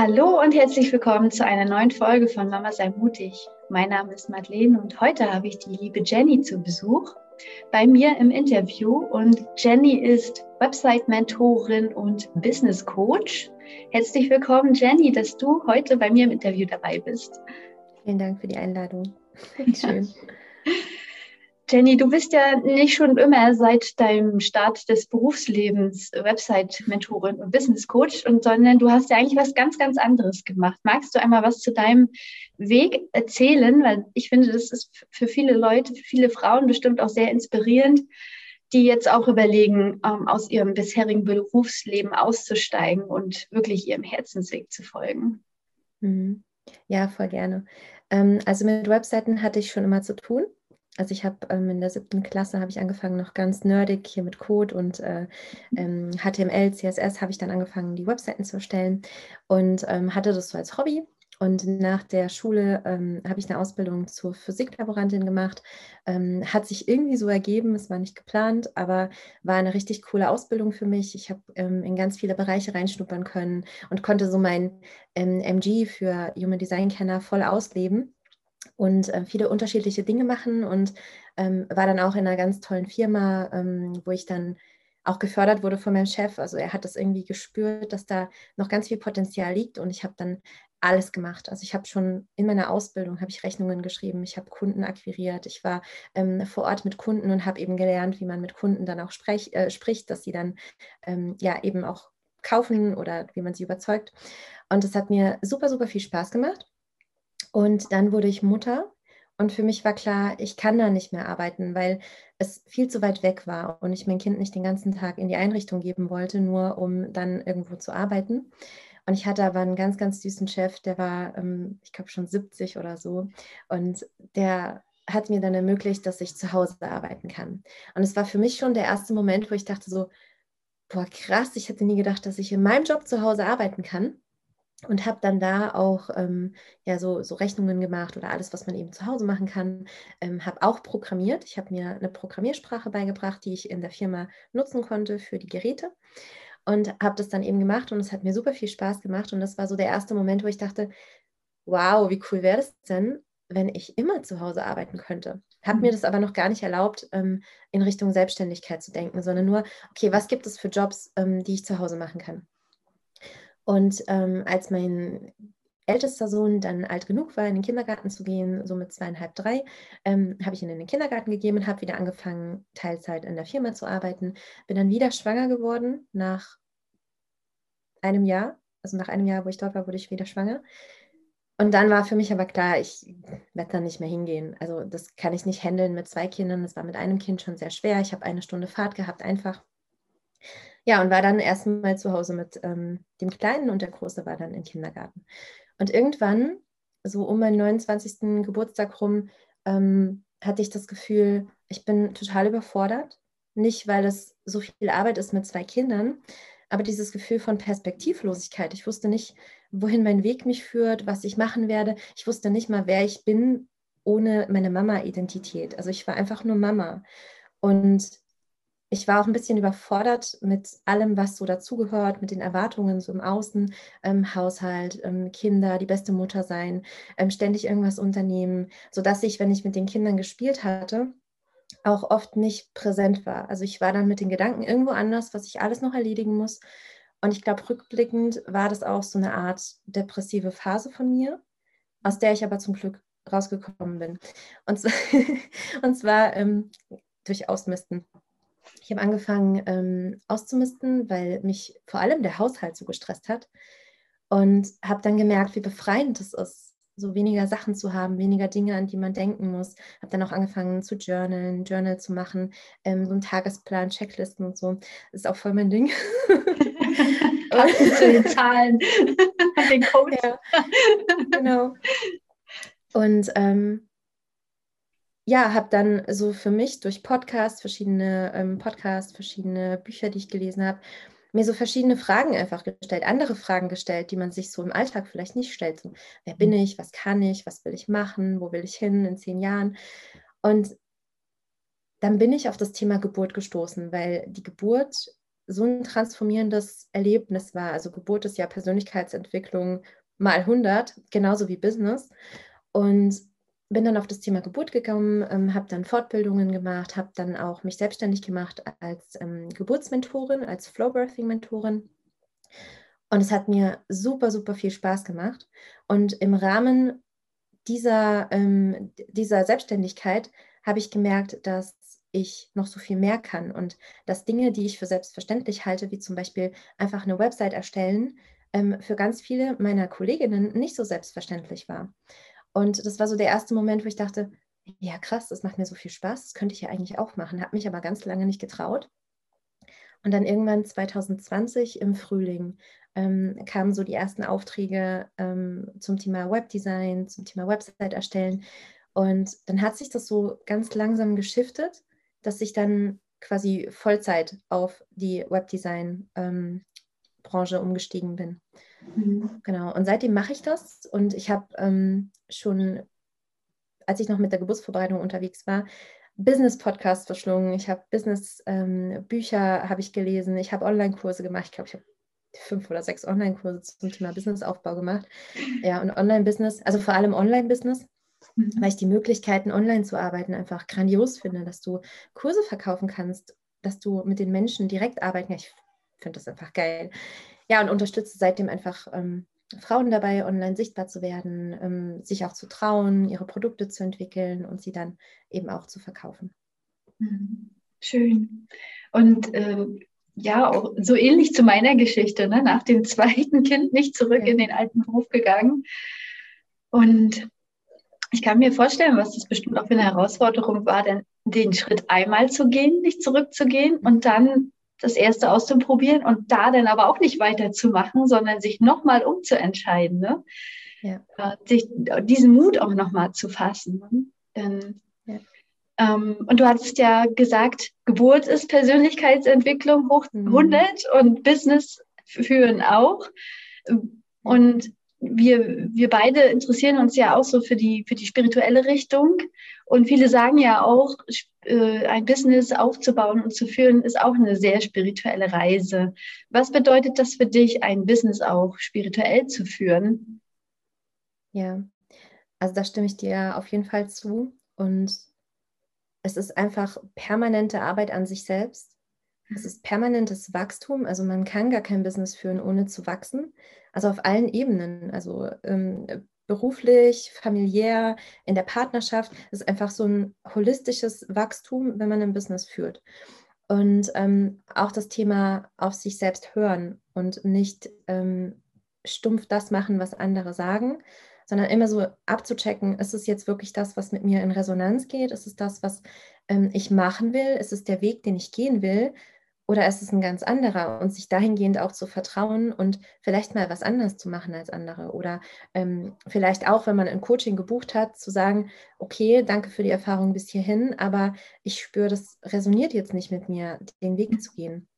Hallo und herzlich willkommen zu einer neuen Folge von Mama sei mutig. Mein Name ist Madeleine und heute habe ich die liebe Jenny zu Besuch bei mir im Interview. Und Jenny ist Website-Mentorin und Business Coach. Herzlich willkommen, Jenny, dass du heute bei mir im Interview dabei bist. Vielen Dank für die Einladung. Schön. Ja. Jenny, du bist ja nicht schon immer seit deinem Start des Berufslebens Website-Mentorin und Business Coach, und, sondern du hast ja eigentlich was ganz, ganz anderes gemacht. Magst du einmal was zu deinem Weg erzählen? Weil ich finde, das ist für viele Leute, für viele Frauen bestimmt auch sehr inspirierend, die jetzt auch überlegen, ähm, aus ihrem bisherigen Berufsleben auszusteigen und wirklich ihrem Herzensweg zu folgen. Mhm. Ja, voll gerne. Ähm, also mit Webseiten hatte ich schon immer zu tun also ich habe ähm, in der siebten Klasse habe ich angefangen noch ganz nerdig hier mit Code und äh, ähm, HTML, CSS habe ich dann angefangen, die Webseiten zu erstellen und ähm, hatte das so als Hobby. Und nach der Schule ähm, habe ich eine Ausbildung zur Physiklaborantin gemacht. Ähm, hat sich irgendwie so ergeben, es war nicht geplant, aber war eine richtig coole Ausbildung für mich. Ich habe ähm, in ganz viele Bereiche reinschnuppern können und konnte so mein MG für Human Design Kenner voll ausleben und äh, viele unterschiedliche Dinge machen und ähm, war dann auch in einer ganz tollen Firma, ähm, wo ich dann auch gefördert wurde von meinem Chef. Also er hat das irgendwie gespürt, dass da noch ganz viel Potenzial liegt und ich habe dann alles gemacht. Also ich habe schon in meiner Ausbildung habe ich Rechnungen geschrieben, ich habe Kunden akquiriert, ich war ähm, vor Ort mit Kunden und habe eben gelernt, wie man mit Kunden dann auch sprech, äh, spricht, dass sie dann ähm, ja eben auch kaufen oder wie man sie überzeugt. Und es hat mir super, super viel Spaß gemacht. Und dann wurde ich Mutter und für mich war klar, ich kann da nicht mehr arbeiten, weil es viel zu weit weg war und ich mein Kind nicht den ganzen Tag in die Einrichtung geben wollte, nur um dann irgendwo zu arbeiten. Und ich hatte aber einen ganz, ganz süßen Chef, der war, ähm, ich glaube, schon 70 oder so. Und der hat mir dann ermöglicht, dass ich zu Hause arbeiten kann. Und es war für mich schon der erste Moment, wo ich dachte so, boah, krass, ich hätte nie gedacht, dass ich in meinem Job zu Hause arbeiten kann und habe dann da auch ähm, ja so, so Rechnungen gemacht oder alles, was man eben zu Hause machen kann. Ähm, habe auch programmiert. Ich habe mir eine Programmiersprache beigebracht, die ich in der Firma nutzen konnte für die Geräte und habe das dann eben gemacht und es hat mir super viel Spaß gemacht und das war so der erste Moment, wo ich dachte, wow, wie cool wäre das denn, wenn ich immer zu Hause arbeiten könnte. Habe mir mhm. das aber noch gar nicht erlaubt, ähm, in Richtung Selbstständigkeit zu denken, sondern nur, okay, was gibt es für Jobs, ähm, die ich zu Hause machen kann? Und ähm, als mein ältester Sohn dann alt genug war, in den Kindergarten zu gehen, so mit zweieinhalb, drei, ähm, habe ich ihn in den Kindergarten gegeben und habe wieder angefangen, Teilzeit in der Firma zu arbeiten. Bin dann wieder schwanger geworden nach einem Jahr. Also nach einem Jahr, wo ich dort war, wurde ich wieder schwanger. Und dann war für mich aber klar, ich werde da nicht mehr hingehen. Also das kann ich nicht handeln mit zwei Kindern. Das war mit einem Kind schon sehr schwer. Ich habe eine Stunde Fahrt gehabt, einfach. Ja, und war dann erstmal zu Hause mit ähm, dem Kleinen und der Große war dann im Kindergarten. Und irgendwann, so um meinen 29. Geburtstag rum, ähm, hatte ich das Gefühl, ich bin total überfordert. Nicht, weil es so viel Arbeit ist mit zwei Kindern, aber dieses Gefühl von Perspektivlosigkeit. Ich wusste nicht, wohin mein Weg mich führt, was ich machen werde. Ich wusste nicht mal, wer ich bin ohne meine Mama-Identität. Also ich war einfach nur Mama. Und ich war auch ein bisschen überfordert mit allem, was so dazugehört, mit den Erwartungen so im Außen, ähm, Haushalt, ähm, Kinder, die beste Mutter sein, ähm, ständig irgendwas unternehmen, sodass ich, wenn ich mit den Kindern gespielt hatte, auch oft nicht präsent war. Also ich war dann mit den Gedanken irgendwo anders, was ich alles noch erledigen muss. Und ich glaube, rückblickend war das auch so eine Art depressive Phase von mir, aus der ich aber zum Glück rausgekommen bin. Und, so, und zwar ähm, durch Ausmisten. Ich habe angefangen ähm, auszumisten, weil mich vor allem der Haushalt so gestresst hat. Und habe dann gemerkt, wie befreiend es ist, so weniger Sachen zu haben, weniger Dinge, an die man denken muss. Habe dann auch angefangen zu journalen, Journal zu machen, ähm, so einen Tagesplan, Checklisten und so. Das ist auch voll mein Ding. Zu den Zahlen, den Code. Ja, genau. Und ähm, ja, habe dann so für mich durch Podcasts, verschiedene ähm, Podcasts, verschiedene Bücher, die ich gelesen habe, mir so verschiedene Fragen einfach gestellt, andere Fragen gestellt, die man sich so im Alltag vielleicht nicht stellt. So, wer bin mhm. ich? Was kann ich? Was will ich machen? Wo will ich hin in zehn Jahren? Und dann bin ich auf das Thema Geburt gestoßen, weil die Geburt so ein transformierendes Erlebnis war. Also Geburt ist ja Persönlichkeitsentwicklung mal 100, genauso wie Business. Und bin dann auf das Thema Geburt gekommen, ähm, habe dann Fortbildungen gemacht, habe dann auch mich selbstständig gemacht als ähm, Geburtsmentorin, als Flowbirthing-Mentorin. Und es hat mir super, super viel Spaß gemacht. Und im Rahmen dieser, ähm, dieser Selbstständigkeit habe ich gemerkt, dass ich noch so viel mehr kann und dass Dinge, die ich für selbstverständlich halte, wie zum Beispiel einfach eine Website erstellen, ähm, für ganz viele meiner Kolleginnen nicht so selbstverständlich war. Und das war so der erste Moment, wo ich dachte, ja krass, das macht mir so viel Spaß, das könnte ich ja eigentlich auch machen, habe mich aber ganz lange nicht getraut. Und dann irgendwann 2020 im Frühling ähm, kamen so die ersten Aufträge ähm, zum Thema Webdesign, zum Thema Website erstellen. Und dann hat sich das so ganz langsam geschiftet, dass ich dann quasi Vollzeit auf die Webdesign-Branche ähm, umgestiegen bin. Mhm. Genau, und seitdem mache ich das und ich habe ähm, schon, als ich noch mit der Geburtsvorbereitung unterwegs war, Business-Podcasts verschlungen, ich habe Business-Bücher ähm, habe ich gelesen, ich habe Online-Kurse gemacht, ich glaube, ich habe fünf oder sechs Online-Kurse zum Thema Businessaufbau gemacht. Ja, und Online-Business, also vor allem Online-Business, mhm. weil ich die Möglichkeiten, online zu arbeiten, einfach grandios finde, dass du Kurse verkaufen kannst, dass du mit den Menschen direkt arbeiten. Ich finde das einfach geil. Ja, und unterstütze seitdem einfach ähm, Frauen dabei, online sichtbar zu werden, ähm, sich auch zu trauen, ihre Produkte zu entwickeln und sie dann eben auch zu verkaufen. Mhm. Schön. Und ähm, ja, auch so ähnlich zu meiner Geschichte, ne? nach dem zweiten Kind nicht zurück ja. in den alten Beruf gegangen. Und ich kann mir vorstellen, was das bestimmt auch für eine Herausforderung war, denn den Schritt einmal zu gehen, nicht zurückzugehen und dann das erste auszuprobieren und da dann aber auch nicht weiterzumachen, sondern sich nochmal umzuentscheiden, ne? Ja. Äh, sich diesen Mut auch nochmal zu fassen. Ne? Denn ähm, und du hattest ja gesagt, Geburt ist Persönlichkeitsentwicklung hoch 100 mhm. und Business führen auch. Und wir, wir beide interessieren uns ja auch so für die, für die spirituelle Richtung. Und viele sagen ja auch, äh, ein Business aufzubauen und zu führen, ist auch eine sehr spirituelle Reise. Was bedeutet das für dich, ein Business auch spirituell zu führen? Ja, also da stimme ich dir auf jeden Fall zu. Und es ist einfach permanente Arbeit an sich selbst. Es ist permanentes Wachstum. Also man kann gar kein Business führen, ohne zu wachsen. Also auf allen Ebenen. Also ähm, beruflich, familiär, in der Partnerschaft. Es ist einfach so ein holistisches Wachstum, wenn man ein Business führt. Und ähm, auch das Thema auf sich selbst hören und nicht ähm, stumpf das machen, was andere sagen, sondern immer so abzuchecken, ist es jetzt wirklich das, was mit mir in Resonanz geht? Ist es das, was ähm, ich machen will? Ist es der Weg, den ich gehen will? Oder ist es ein ganz anderer? Und sich dahingehend auch zu vertrauen und vielleicht mal was anderes zu machen als andere. Oder ähm, vielleicht auch, wenn man ein Coaching gebucht hat, zu sagen, okay, danke für die Erfahrung bis hierhin, aber ich spüre, das resoniert jetzt nicht mit mir, den Weg zu gehen.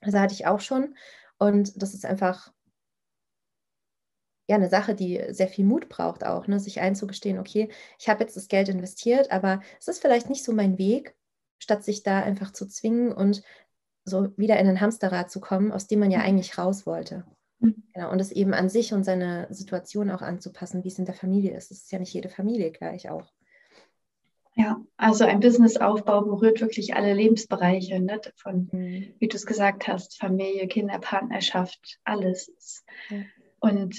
Das hatte ich auch schon. Und das ist einfach ja eine Sache, die sehr viel Mut braucht auch, ne? sich einzugestehen, okay, ich habe jetzt das Geld investiert, aber es ist vielleicht nicht so mein Weg, statt sich da einfach zu zwingen und so wieder in ein Hamsterrad zu kommen, aus dem man ja eigentlich raus wollte. Mhm. Genau, und es eben an sich und seine Situation auch anzupassen, wie es in der Familie ist. Es ist ja nicht jede Familie gleich auch. Ja, also ein Businessaufbau berührt wirklich alle Lebensbereiche, ne? von, mhm. wie du es gesagt hast, Familie, Kinder, Partnerschaft, alles. Und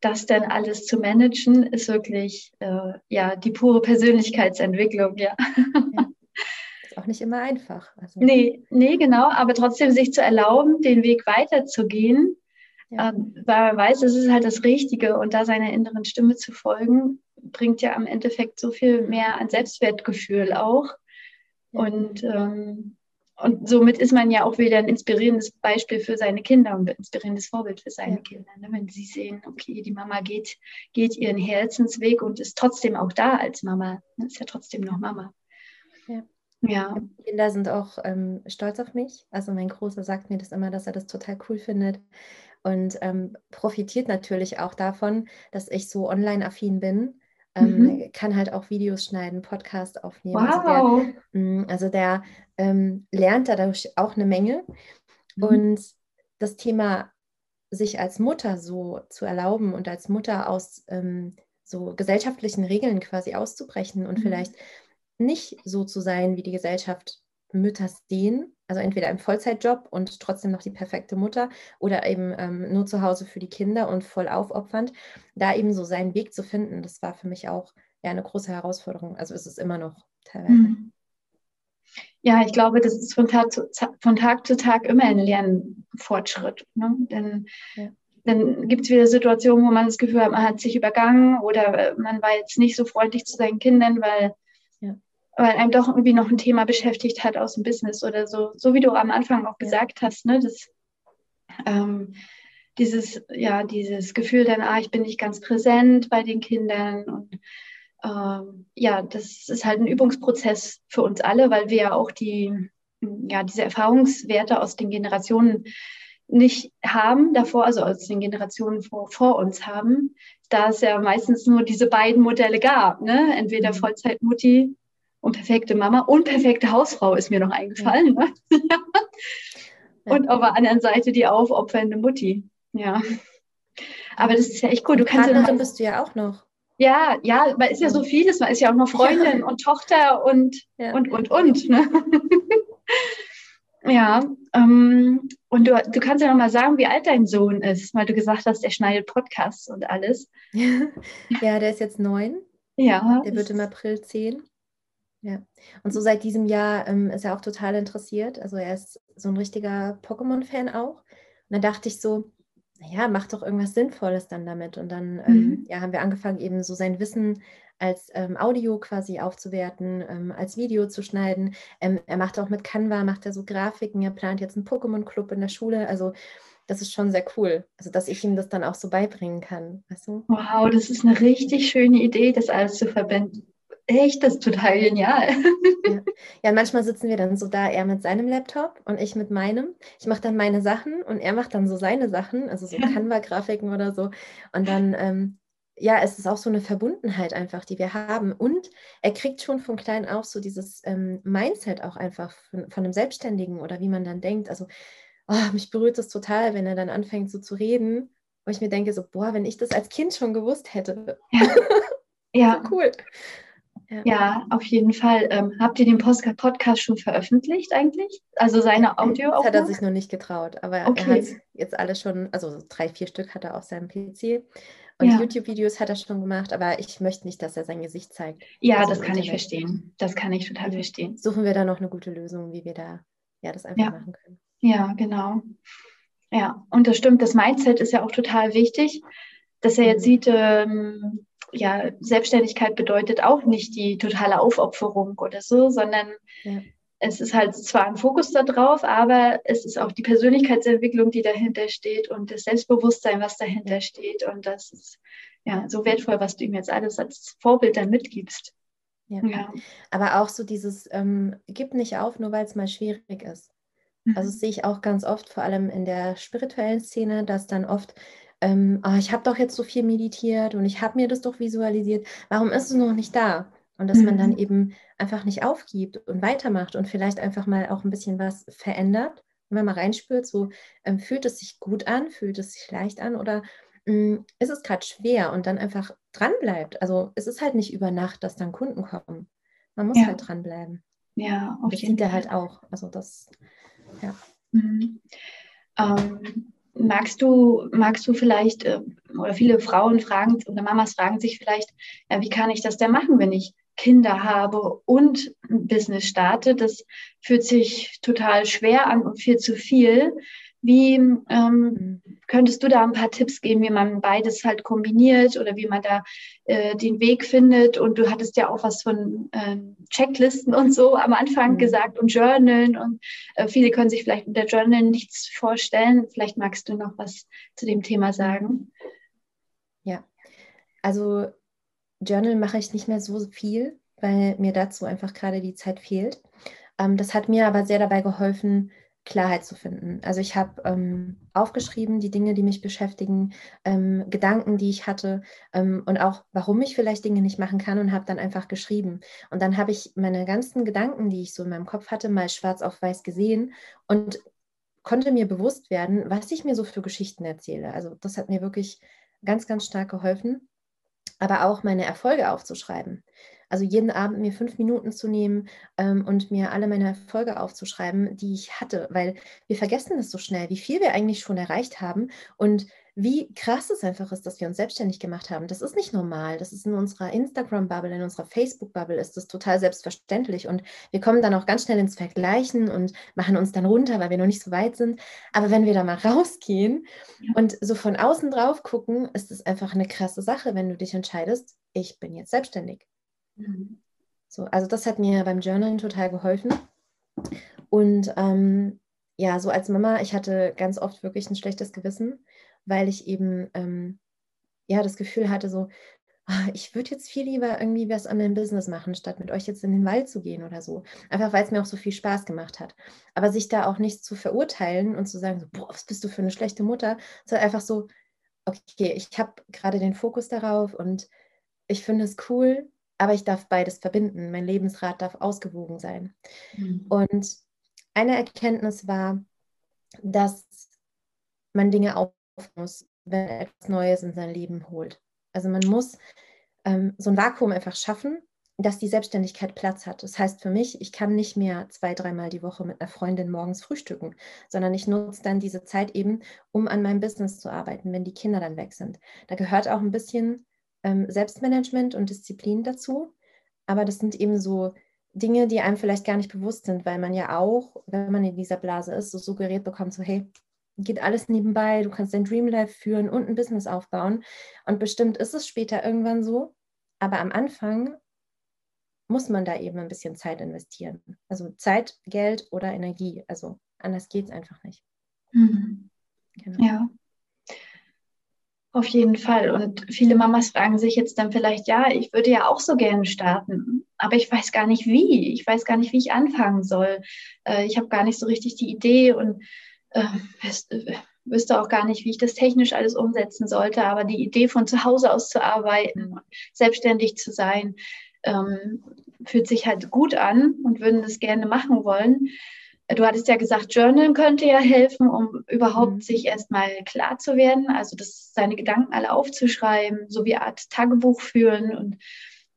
das dann alles zu managen, ist wirklich äh, ja die pure Persönlichkeitsentwicklung, ja. ja. Auch nicht immer einfach. Also. Nee, nee, genau, aber trotzdem sich zu erlauben, den Weg weiterzugehen, ja. ähm, weil man weiß, es ist halt das Richtige und da seiner inneren Stimme zu folgen, bringt ja am Endeffekt so viel mehr an Selbstwertgefühl auch. Ja. Und ähm, und somit ist man ja auch wieder ein inspirierendes Beispiel für seine Kinder und ein inspirierendes Vorbild für seine ja. Kinder. Ne? Wenn sie sehen, okay, die Mama geht, geht ihren Herzensweg und ist trotzdem auch da als Mama. Ne? Ist ja trotzdem noch Mama. Ja. Ja. Die Kinder sind auch ähm, stolz auf mich. Also mein Großer sagt mir das immer, dass er das total cool findet und ähm, profitiert natürlich auch davon, dass ich so online-affin bin ähm, mhm. kann halt auch Videos schneiden, Podcast aufnehmen. Wow. Also der, mm, also der ähm, lernt dadurch auch eine Menge. Mhm. Und das Thema sich als Mutter so zu erlauben und als Mutter aus ähm, so gesellschaftlichen Regeln quasi auszubrechen und mhm. vielleicht nicht so zu sein, wie die Gesellschaft Mütter sehen, also entweder im Vollzeitjob und trotzdem noch die perfekte Mutter oder eben ähm, nur zu Hause für die Kinder und voll aufopfernd, da eben so seinen Weg zu finden, das war für mich auch ja eine große Herausforderung. Also ist es immer noch teilweise. Mhm. Ja, ich glaube, das ist von Tag zu, von Tag, zu Tag immer ein Lernfortschritt. Ne? Denn ja. dann gibt es wieder Situationen, wo man das Gefühl hat, man hat sich übergangen oder man war jetzt nicht so freundlich zu seinen Kindern, weil weil einem doch irgendwie noch ein Thema beschäftigt hat aus dem Business oder so. So wie du am Anfang auch gesagt hast, ne, das, ähm, dieses, ja, dieses Gefühl dann, ah, ich bin nicht ganz präsent bei den Kindern und ähm, ja, das ist halt ein Übungsprozess für uns alle, weil wir ja auch die, ja, diese Erfahrungswerte aus den Generationen nicht haben davor, also aus den Generationen vor, vor uns haben, da es ja meistens nur diese beiden Modelle gab, ne? entweder mhm. Vollzeitmutti und perfekte Mama und perfekte Hausfrau ist mir noch eingefallen. Ne? und auf der anderen Seite die aufopfernde Mutti. Ja. Aber das ist ja echt cool. Du kannst Partnerin ja bist du ja auch noch. Ja, ja, man ist ja so vieles. Man ist ja auch noch Freundin ja. und Tochter und, ja. und, und, und. Ne? ja, ähm, und du, du kannst ja noch mal sagen, wie alt dein Sohn ist, weil du gesagt hast, er schneidet Podcasts und alles. ja, der ist jetzt neun. Ja. Der wird im April zehn. Ja, und so seit diesem Jahr ähm, ist er auch total interessiert. Also er ist so ein richtiger Pokémon-Fan auch. Und dann dachte ich so, naja, mach doch irgendwas Sinnvolles dann damit. Und dann ähm, mhm. ja, haben wir angefangen, eben so sein Wissen als ähm, Audio quasi aufzuwerten, ähm, als Video zu schneiden. Ähm, er macht auch mit Canva, macht er so Grafiken. Er plant jetzt einen Pokémon-Club in der Schule. Also das ist schon sehr cool. Also, dass ich ihm das dann auch so beibringen kann. Weißt du? Wow, das ist eine richtig schöne Idee, das alles zu verbinden. Echt, das ist total genial. Ja. ja, manchmal sitzen wir dann so da, er mit seinem Laptop und ich mit meinem. Ich mache dann meine Sachen und er macht dann so seine Sachen, also so ja. Canva-Grafiken oder so. Und dann, ähm, ja, es ist auch so eine Verbundenheit einfach, die wir haben. Und er kriegt schon von klein auf so dieses ähm, Mindset auch einfach von, von einem Selbstständigen oder wie man dann denkt. Also, oh, mich berührt das total, wenn er dann anfängt so zu reden. Wo ich mir denke, so, boah, wenn ich das als Kind schon gewusst hätte. Ja, ja. so cool. Ja. ja, auf jeden Fall. Ähm, habt ihr den Podcast schon veröffentlicht eigentlich? Also seine Audio Das hat er sich noch nicht getraut, aber okay. er hat jetzt alle schon, also drei, vier Stück hat er auf seinem PC. Und ja. YouTube-Videos hat er schon gemacht, aber ich möchte nicht, dass er sein Gesicht zeigt. Ja, also das kann ich verstehen. Das kann ich total verstehen. Suchen wir da noch eine gute Lösung, wie wir da ja, das einfach ja. machen können. Ja, genau. Ja, und das stimmt, das Mindset ist ja auch total wichtig, dass er jetzt mhm. sieht, ähm, ja, Selbstständigkeit bedeutet auch nicht die totale Aufopferung oder so, sondern ja. es ist halt zwar ein Fokus darauf, aber es ist auch die Persönlichkeitsentwicklung, die dahinter steht und das Selbstbewusstsein, was dahinter steht. Und das ist ja so wertvoll, was du ihm jetzt alles als Vorbild dann mitgibst. Ja. ja. Aber auch so dieses, ähm, gib nicht auf, nur weil es mal schwierig ist. Also mhm. das sehe ich auch ganz oft, vor allem in der spirituellen Szene, dass dann oft ähm, oh, ich habe doch jetzt so viel meditiert und ich habe mir das doch visualisiert, warum ist es noch nicht da? Und dass mhm. man dann mhm. eben einfach nicht aufgibt und weitermacht und vielleicht einfach mal auch ein bisschen was verändert. Wenn man mal reinspürt, so ähm, fühlt es sich gut an, fühlt es sich leicht an oder ähm, ist es gerade schwer und dann einfach dranbleibt. Also es ist halt nicht über Nacht, dass dann Kunden kommen. Man muss ja. halt dranbleiben. Ja, auf das jeden sieht er halt auch. Also das, ja. Mhm. Ähm, Magst du, magst du vielleicht, äh, oder viele Frauen fragen, oder Mamas fragen sich vielleicht, ja, wie kann ich das denn machen, wenn ich Kinder habe und ein Business starte? Das fühlt sich total schwer an und viel zu viel. Wie ähm, mhm. könntest du da ein paar Tipps geben, wie man beides halt kombiniert oder wie man da äh, den Weg findet? Und du hattest ja auch was von äh, Checklisten und so am Anfang mhm. gesagt und Journalen und äh, viele können sich vielleicht unter Journalen nichts vorstellen. Vielleicht magst du noch was zu dem Thema sagen. Ja, also Journal mache ich nicht mehr so viel, weil mir dazu einfach gerade die Zeit fehlt. Ähm, das hat mir aber sehr dabei geholfen, Klarheit zu finden. Also ich habe ähm, aufgeschrieben die Dinge, die mich beschäftigen, ähm, Gedanken, die ich hatte ähm, und auch, warum ich vielleicht Dinge nicht machen kann und habe dann einfach geschrieben. Und dann habe ich meine ganzen Gedanken, die ich so in meinem Kopf hatte, mal schwarz auf weiß gesehen und konnte mir bewusst werden, was ich mir so für Geschichten erzähle. Also das hat mir wirklich ganz, ganz stark geholfen. Aber auch meine Erfolge aufzuschreiben. Also jeden Abend mir fünf Minuten zu nehmen ähm, und mir alle meine Erfolge aufzuschreiben, die ich hatte, weil wir vergessen das so schnell, wie viel wir eigentlich schon erreicht haben und wie krass es einfach ist, dass wir uns selbstständig gemacht haben. Das ist nicht normal. Das ist in unserer Instagram-Bubble, in unserer Facebook-Bubble ist das total selbstverständlich. Und wir kommen dann auch ganz schnell ins Vergleichen und machen uns dann runter, weil wir noch nicht so weit sind. Aber wenn wir da mal rausgehen ja. und so von außen drauf gucken, ist es einfach eine krasse Sache, wenn du dich entscheidest, ich bin jetzt selbstständig. Mhm. So, also das hat mir beim Journalen total geholfen. Und ähm, ja, so als Mama, ich hatte ganz oft wirklich ein schlechtes Gewissen weil ich eben ähm, ja das Gefühl hatte, so, ah, ich würde jetzt viel lieber irgendwie was an meinem Business machen, statt mit euch jetzt in den Wald zu gehen oder so. Einfach weil es mir auch so viel Spaß gemacht hat. Aber sich da auch nicht zu verurteilen und zu sagen, so, boah, was bist du für eine schlechte Mutter, sondern einfach so, okay, ich habe gerade den Fokus darauf und ich finde es cool, aber ich darf beides verbinden. Mein Lebensrat darf ausgewogen sein. Mhm. Und eine Erkenntnis war, dass man Dinge auch muss, wenn er etwas Neues in sein Leben holt. Also man muss ähm, so ein Vakuum einfach schaffen, dass die Selbstständigkeit Platz hat. Das heißt für mich, ich kann nicht mehr zwei, dreimal die Woche mit einer Freundin morgens frühstücken, sondern ich nutze dann diese Zeit eben, um an meinem Business zu arbeiten, wenn die Kinder dann weg sind. Da gehört auch ein bisschen ähm, Selbstmanagement und Disziplin dazu, aber das sind eben so Dinge, die einem vielleicht gar nicht bewusst sind, weil man ja auch, wenn man in dieser Blase ist, so suggeriert bekommt, so hey, geht alles nebenbei, du kannst dein Dream Life führen und ein Business aufbauen. Und bestimmt ist es später irgendwann so, aber am Anfang muss man da eben ein bisschen Zeit investieren. Also Zeit, Geld oder Energie. Also anders geht es einfach nicht. Mhm. Genau. Ja. Auf jeden Fall. Und viele Mamas fragen sich jetzt dann vielleicht, ja, ich würde ja auch so gerne starten, aber ich weiß gar nicht wie. Ich weiß gar nicht, wie ich anfangen soll. Äh, ich habe gar nicht so richtig die Idee und äh, wüsste auch gar nicht, wie ich das technisch alles umsetzen sollte, aber die Idee von zu Hause aus zu arbeiten, selbstständig zu sein, ähm, fühlt sich halt gut an und würden das gerne machen wollen. Du hattest ja gesagt, Journal könnte ja helfen, um überhaupt mhm. sich erstmal klar zu werden, also das, seine Gedanken alle aufzuschreiben, so wie eine Art Tagebuch führen. Und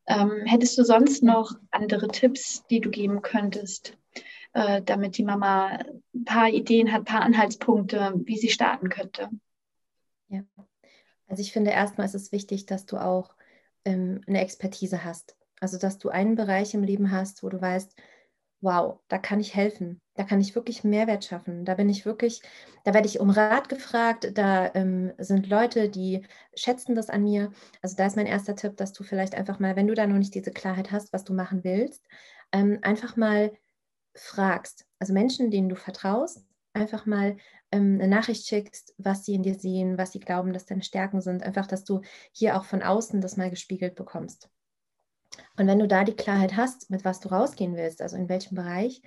ähm, hättest du sonst noch andere Tipps, die du geben könntest? Äh, damit die Mama ein paar Ideen hat, ein paar Anhaltspunkte, wie sie starten könnte. Ja, also ich finde erstmal ist es wichtig, dass du auch ähm, eine Expertise hast. Also dass du einen Bereich im Leben hast, wo du weißt, wow, da kann ich helfen, da kann ich wirklich Mehrwert schaffen, da bin ich wirklich, da werde ich um Rat gefragt, da ähm, sind Leute, die schätzen das an mir. Also da ist mein erster Tipp, dass du vielleicht einfach mal, wenn du da noch nicht diese Klarheit hast, was du machen willst, ähm, einfach mal fragst, also Menschen, denen du vertraust, einfach mal ähm, eine Nachricht schickst, was sie in dir sehen, was sie glauben, dass deine Stärken sind, einfach, dass du hier auch von außen das mal gespiegelt bekommst. Und wenn du da die Klarheit hast, mit was du rausgehen willst, also in welchem Bereich,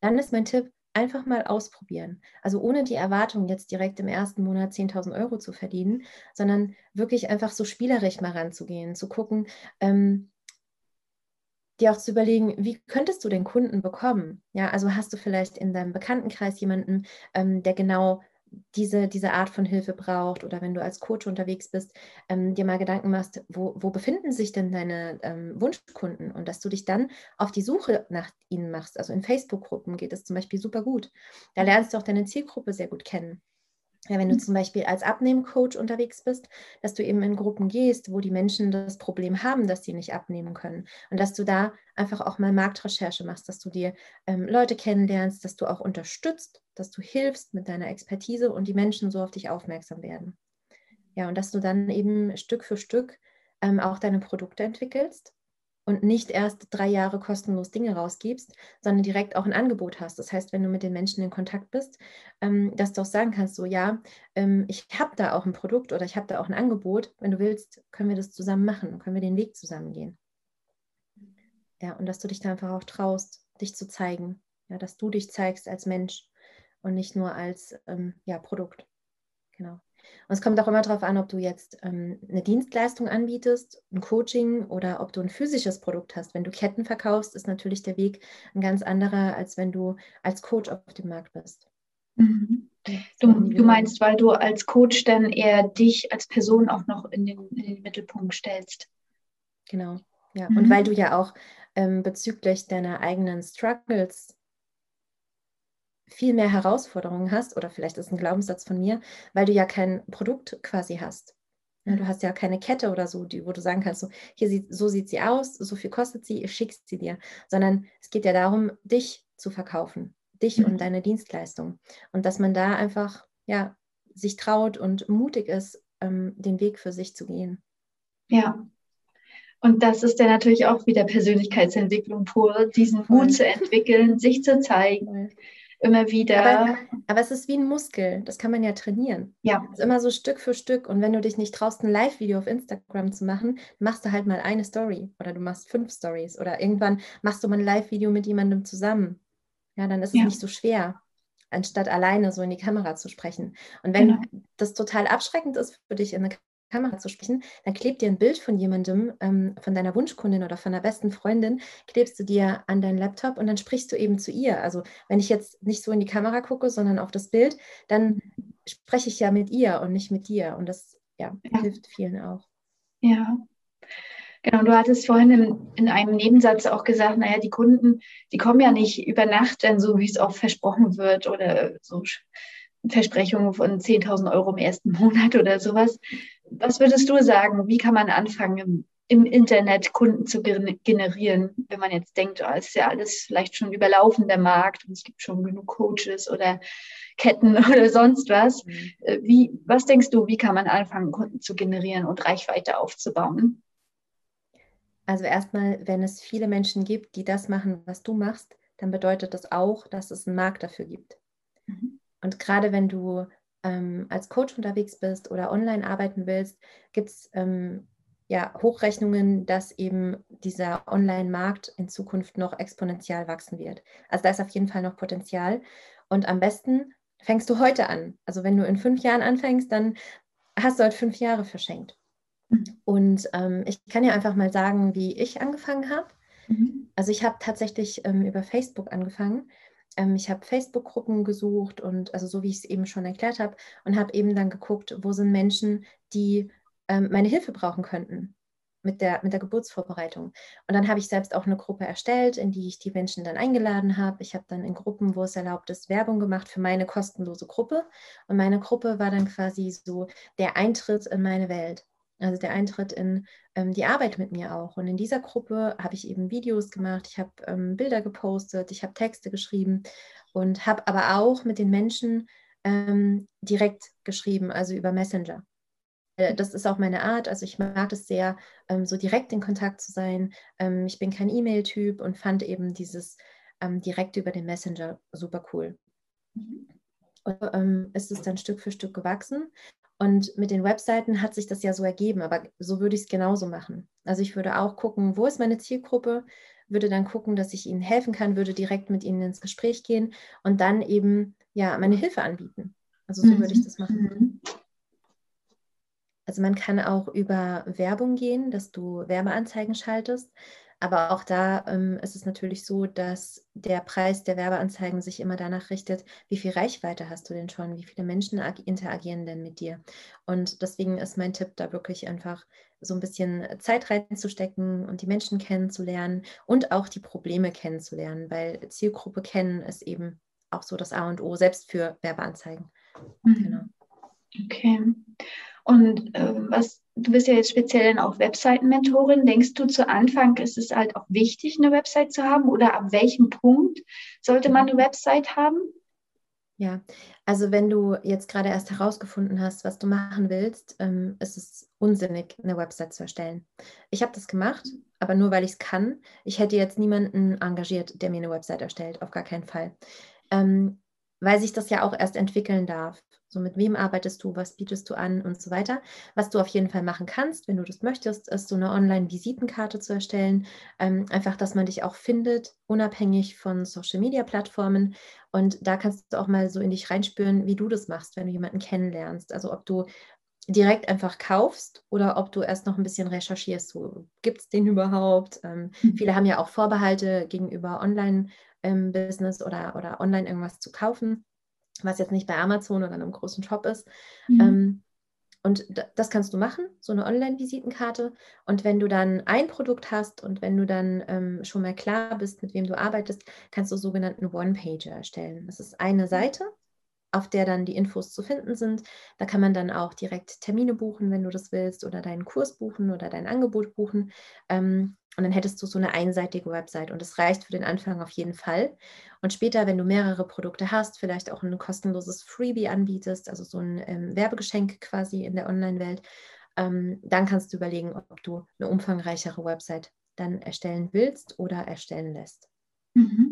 dann ist mein Tipp, einfach mal ausprobieren. Also ohne die Erwartung, jetzt direkt im ersten Monat 10.000 Euro zu verdienen, sondern wirklich einfach so spielerisch mal ranzugehen, zu gucken, ähm, dir auch zu überlegen, wie könntest du den Kunden bekommen? Ja, also hast du vielleicht in deinem Bekanntenkreis jemanden, ähm, der genau diese, diese Art von Hilfe braucht oder wenn du als Coach unterwegs bist, ähm, dir mal Gedanken machst, wo, wo befinden sich denn deine ähm, Wunschkunden und dass du dich dann auf die Suche nach ihnen machst. Also in Facebook-Gruppen geht es zum Beispiel super gut. Da lernst du auch deine Zielgruppe sehr gut kennen. Ja, wenn du mhm. zum Beispiel als Abnehmcoach unterwegs bist, dass du eben in Gruppen gehst, wo die Menschen das Problem haben, dass sie nicht abnehmen können. Und dass du da einfach auch mal Marktrecherche machst, dass du dir ähm, Leute kennenlernst, dass du auch unterstützt, dass du hilfst mit deiner Expertise und die Menschen so auf dich aufmerksam werden. Ja, und dass du dann eben Stück für Stück ähm, auch deine Produkte entwickelst und nicht erst drei Jahre kostenlos Dinge rausgibst, sondern direkt auch ein Angebot hast. Das heißt, wenn du mit den Menschen in Kontakt bist, ähm, dass du auch sagen kannst, so ja, ähm, ich habe da auch ein Produkt oder ich habe da auch ein Angebot. Wenn du willst, können wir das zusammen machen, können wir den Weg zusammen gehen. Ja, und dass du dich da einfach auch traust, dich zu zeigen. Ja, dass du dich zeigst als Mensch und nicht nur als ähm, ja, Produkt. Genau. Und es kommt auch immer darauf an, ob du jetzt ähm, eine Dienstleistung anbietest, ein Coaching oder ob du ein physisches Produkt hast. Wenn du Ketten verkaufst, ist natürlich der Weg ein ganz anderer, als wenn du als Coach auf dem Markt bist. Mhm. Du, du, meinst, weil du als Coach dann eher dich als Person auch noch in den, in den Mittelpunkt stellst. Genau, ja. Mhm. Und weil du ja auch ähm, bezüglich deiner eigenen Struggles viel mehr Herausforderungen hast, oder vielleicht ist ein Glaubenssatz von mir, weil du ja kein Produkt quasi hast. Ja, du hast ja keine Kette oder so, die, wo du sagen kannst, so, hier sieht, so sieht sie aus, so viel kostet sie, ich schicke sie dir. Sondern es geht ja darum, dich zu verkaufen, dich mhm. und deine Dienstleistung. Und dass man da einfach ja, sich traut und mutig ist, ähm, den Weg für sich zu gehen. Ja. Und das ist dann natürlich auch wieder Persönlichkeitsentwicklung pur, diesen. Mut zu entwickeln, sich zu zeigen. Immer wieder. Aber, aber, es ist wie ein Muskel, das kann man ja trainieren. Ja. Es ist immer so Stück für Stück. Und wenn du dich nicht traust, ein Live-Video auf Instagram zu machen, machst du halt mal eine Story oder du machst fünf Stories oder irgendwann machst du mal ein Live-Video mit jemandem zusammen. Ja, dann ist es ja. nicht so schwer, anstatt alleine so in die Kamera zu sprechen. Und wenn genau. das total abschreckend ist für dich, in eine Kamera zu sprechen, dann klebt dir ein Bild von jemandem, ähm, von deiner Wunschkundin oder von der besten Freundin, klebst du dir an deinen Laptop und dann sprichst du eben zu ihr. Also wenn ich jetzt nicht so in die Kamera gucke, sondern auf das Bild, dann spreche ich ja mit ihr und nicht mit dir. Und das ja, ja. hilft vielen auch. Ja. Genau, du hattest vorhin in, in, einem Nebensatz auch gesagt, naja, die Kunden, die kommen ja nicht über Nacht, dann so wie es auch versprochen wird oder so Versprechungen von 10.000 Euro im ersten Monat oder sowas, was würdest du sagen? Wie kann man anfangen, im, im Internet Kunden zu generieren, wenn man jetzt denkt, oh, ist ja alles vielleicht schon überlaufen, der Markt und es gibt schon genug Coaches oder Ketten oder sonst was. Mhm. Äh, wie, was denkst du, wie kann man anfangen, Kunden zu generieren und Reichweite aufzubauen? Also erstmal, wenn es viele Menschen gibt, die das machen, was du machst, dann bedeutet das auch, dass es einen Markt dafür gibt. Mhm. Und gerade wenn du ähm, als Coach unterwegs bist oder online arbeiten willst, gibt es ähm, ja, Hochrechnungen, dass eben dieser Online-Markt in Zukunft noch exponentiell wachsen wird. Also da ist auf jeden Fall noch Potenzial. Und am besten fängst du heute an. Also wenn du in fünf Jahren anfängst, dann hast du halt fünf Jahre verschenkt. Mhm. Und ähm, ich kann ja einfach mal sagen, wie ich angefangen habe. Mhm. Also ich habe tatsächlich ähm, über Facebook angefangen ähm, ich habe Facebook-Gruppen gesucht und also so wie ich es eben schon erklärt habe und habe eben dann geguckt, wo sind Menschen, die ähm, meine Hilfe brauchen könnten mit der, mit der Geburtsvorbereitung. Und dann habe ich selbst auch eine Gruppe erstellt, in die ich die Menschen dann eingeladen habe. Ich habe dann in Gruppen, wo es erlaubt ist, Werbung gemacht für meine kostenlose Gruppe. Und meine Gruppe war dann quasi so der Eintritt in meine Welt also der Eintritt in ähm, die Arbeit mit mir auch. Und in dieser Gruppe habe ich eben Videos gemacht, ich habe ähm, Bilder gepostet, ich habe Texte geschrieben und habe aber auch mit den Menschen ähm, direkt geschrieben, also über Messenger. Äh, das ist auch meine Art. Also ich mag es sehr, ähm, so direkt in Kontakt zu sein. Ähm, ich bin kein E-Mail-Typ und fand eben dieses ähm, direkt über den Messenger super cool. Mhm. Und, ähm, ist es dann Stück für Stück gewachsen. Und mit den Webseiten hat sich das ja so ergeben, aber so würde ich es genauso machen. Also ich würde auch gucken, wo ist meine Zielgruppe, würde dann gucken, dass ich ihnen helfen kann, würde direkt mit ihnen ins Gespräch gehen und dann eben ja meine Hilfe anbieten. Also so mhm. würde ich das machen. Mhm. Also man kann auch über Werbung gehen, dass du Werbeanzeigen schaltest. Aber auch da ähm, ist es natürlich so, dass der Preis der Werbeanzeigen sich immer danach richtet, wie viel Reichweite hast du denn schon, wie viele Menschen interagieren denn mit dir. Und deswegen ist mein Tipp da wirklich einfach so ein bisschen Zeit reinzustecken und die Menschen kennenzulernen und auch die Probleme kennenzulernen, weil Zielgruppe kennen ist eben auch so das A und O, selbst für Werbeanzeigen. Mhm. Genau. Okay. Und äh, was du bist ja jetzt speziell dann auch Webseiten-Mentorin. Denkst du zu Anfang ist es halt auch wichtig, eine Website zu haben oder ab welchem Punkt sollte man eine Website haben? Ja, also wenn du jetzt gerade erst herausgefunden hast, was du machen willst, ähm, ist es unsinnig, eine Website zu erstellen. Ich habe das gemacht, aber nur weil ich es kann. Ich hätte jetzt niemanden engagiert, der mir eine Website erstellt, auf gar keinen Fall. Ähm, weil sich das ja auch erst entwickeln darf. So mit wem arbeitest du, was bietest du an und so weiter. Was du auf jeden Fall machen kannst, wenn du das möchtest, ist so eine Online-Visitenkarte zu erstellen. Ähm, einfach, dass man dich auch findet, unabhängig von Social-Media-Plattformen. Und da kannst du auch mal so in dich reinspüren, wie du das machst, wenn du jemanden kennenlernst. Also ob du direkt einfach kaufst oder ob du erst noch ein bisschen recherchierst, so gibt es den überhaupt. Ähm, mhm. Viele haben ja auch Vorbehalte gegenüber Online- ähm, Business oder, oder online irgendwas zu kaufen. was jetzt nicht bei Amazon oder einem großen Shop ist. Mhm. Ähm, und das kannst du machen, so eine Online-Visitenkarte. Und wenn du dann ein Produkt hast und wenn du dann ähm, schon mal klar bist, mit wem du arbeitest, kannst du sogenannten One-Pager erstellen. Das ist eine Seite, auf der dann die Infos zu finden sind. Da kann man dann auch direkt Termine buchen, wenn du das willst, oder deinen Kurs buchen oder dein Angebot buchen. Ähm, und dann hättest du so eine einseitige Website und das reicht für den Anfang auf jeden Fall. Und später, wenn du mehrere Produkte hast, vielleicht auch ein kostenloses Freebie anbietest, also so ein ähm, Werbegeschenk quasi in der Online-Welt, ähm, dann kannst du überlegen, ob du eine umfangreichere Website dann erstellen willst oder erstellen lässt. Mhm.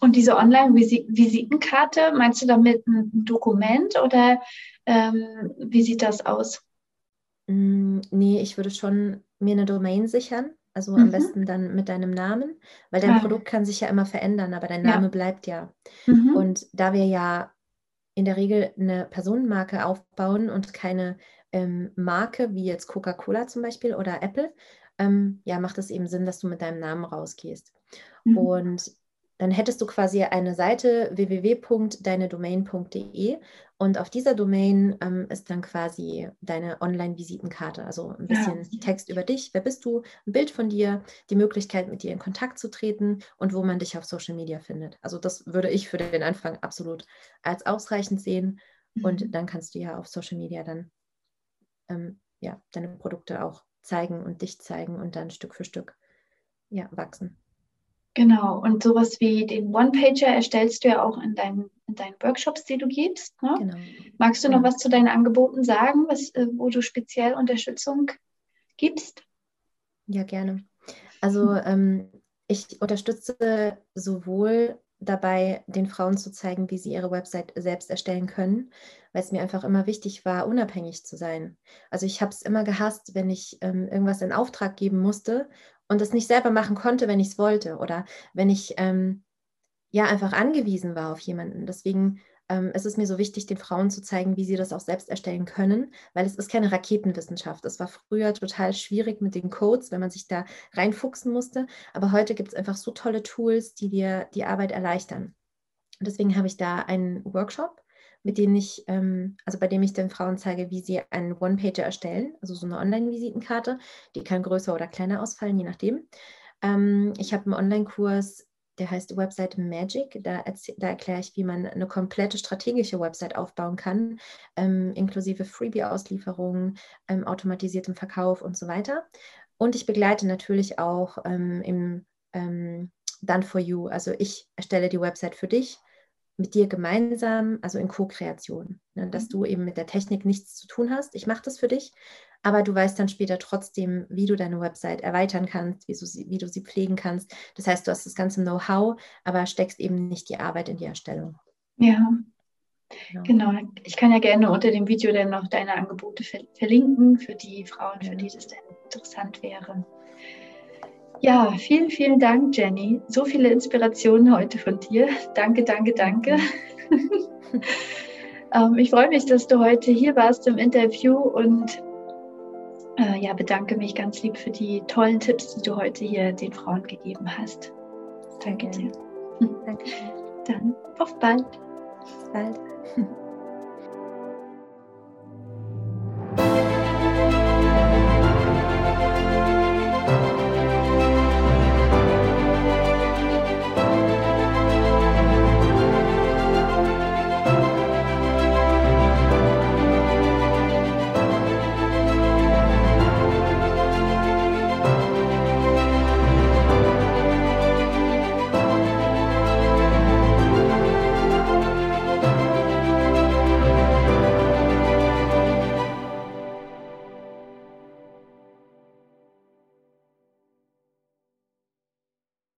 Und diese Online-Visitenkarte, meinst du damit ein Dokument oder ähm, wie sieht das aus? Mm, nee, ich würde schon mir eine Domain sichern also mhm. am besten dann mit deinem Namen, weil dein ah. Produkt kann sich ja immer verändern, aber dein Name ja. bleibt ja. Mhm. Und da wir ja in der Regel eine Personenmarke aufbauen und keine ähm, Marke wie jetzt Coca-Cola zum Beispiel oder Apple, ähm, ja, macht es eben Sinn, dass du mit deinem Namen rausgehst. Mhm. Und dann hättest du quasi eine Seite www.deinedomain.de und auf dieser Domain ähm, ist dann quasi deine Online-Visitenkarte, also ein bisschen ja. Text über dich, wer bist du, ein Bild von dir, die Möglichkeit, mit dir in Kontakt zu treten und wo man dich auf Social Media findet. Also das würde ich für den Anfang absolut als ausreichend sehen mhm. und dann kannst du ja auf Social Media dann ähm, ja, deine Produkte auch zeigen und dich zeigen und dann Stück für Stück ja, wachsen. Genau, und sowas wie den One-Pager erstellst du ja auch in deinen, in deinen Workshops, die du gibst. Ne? Genau. Magst du noch was zu deinen Angeboten sagen, was, äh, wo du speziell Unterstützung gibst? Ja, gerne. Also ähm, ich unterstütze sowohl dabei, den Frauen zu zeigen, wie sie ihre Website selbst erstellen können, weil es mir einfach immer wichtig war, unabhängig zu sein. Also ich habe es immer gehasst, wenn ich ähm, irgendwas in Auftrag geben musste und das nicht selber machen konnte, wenn ich es wollte oder wenn ich ähm, ja einfach angewiesen war auf jemanden. Deswegen ähm, ist es mir so wichtig, den Frauen zu zeigen, wie sie das auch selbst erstellen können, weil es ist keine Raketenwissenschaft. Es war früher total schwierig mit den Codes, wenn man sich da reinfuchsen musste. Aber heute gibt es einfach so tolle Tools, die dir die Arbeit erleichtern. Deswegen habe ich da einen Workshop, mit denen ich, ähm, also bei dem ich den Frauen zeige, wie sie einen One-Pager erstellen, also so eine Online-Visitenkarte. Die kann größer oder kleiner ausfallen, je nachdem. Ähm, ich habe einen Online-Kurs, der heißt Website Magic. Da, da erkläre ich, wie man eine komplette strategische Website aufbauen kann, ähm, inklusive Freebie-Auslieferungen, ähm, automatisiertem Verkauf und so weiter. Und ich begleite natürlich auch ähm, im ähm, Done for You. Also ich erstelle die Website für dich mit dir gemeinsam, also in Co-Kreation, ne, dass mhm. du eben mit der Technik nichts zu tun hast. Ich mache das für dich, aber du weißt dann später trotzdem, wie du deine Website erweitern kannst, wie du sie, wie du sie pflegen kannst. Das heißt, du hast das ganze Know-how, aber steckst eben nicht die Arbeit in die Erstellung. Ja. Genau. genau. Ich kann ja gerne unter dem Video dann noch deine Angebote verlinken für die Frauen, für die das dann interessant wäre. Ja, vielen, vielen Dank, Jenny. So viele Inspirationen heute von dir. Danke, danke, danke. ähm, ich freue mich, dass du heute hier warst im Interview und äh, ja, bedanke mich ganz lieb für die tollen Tipps, die du heute hier den Frauen gegeben hast. Danke dir. Danke. Dann auf bald. Bis bald.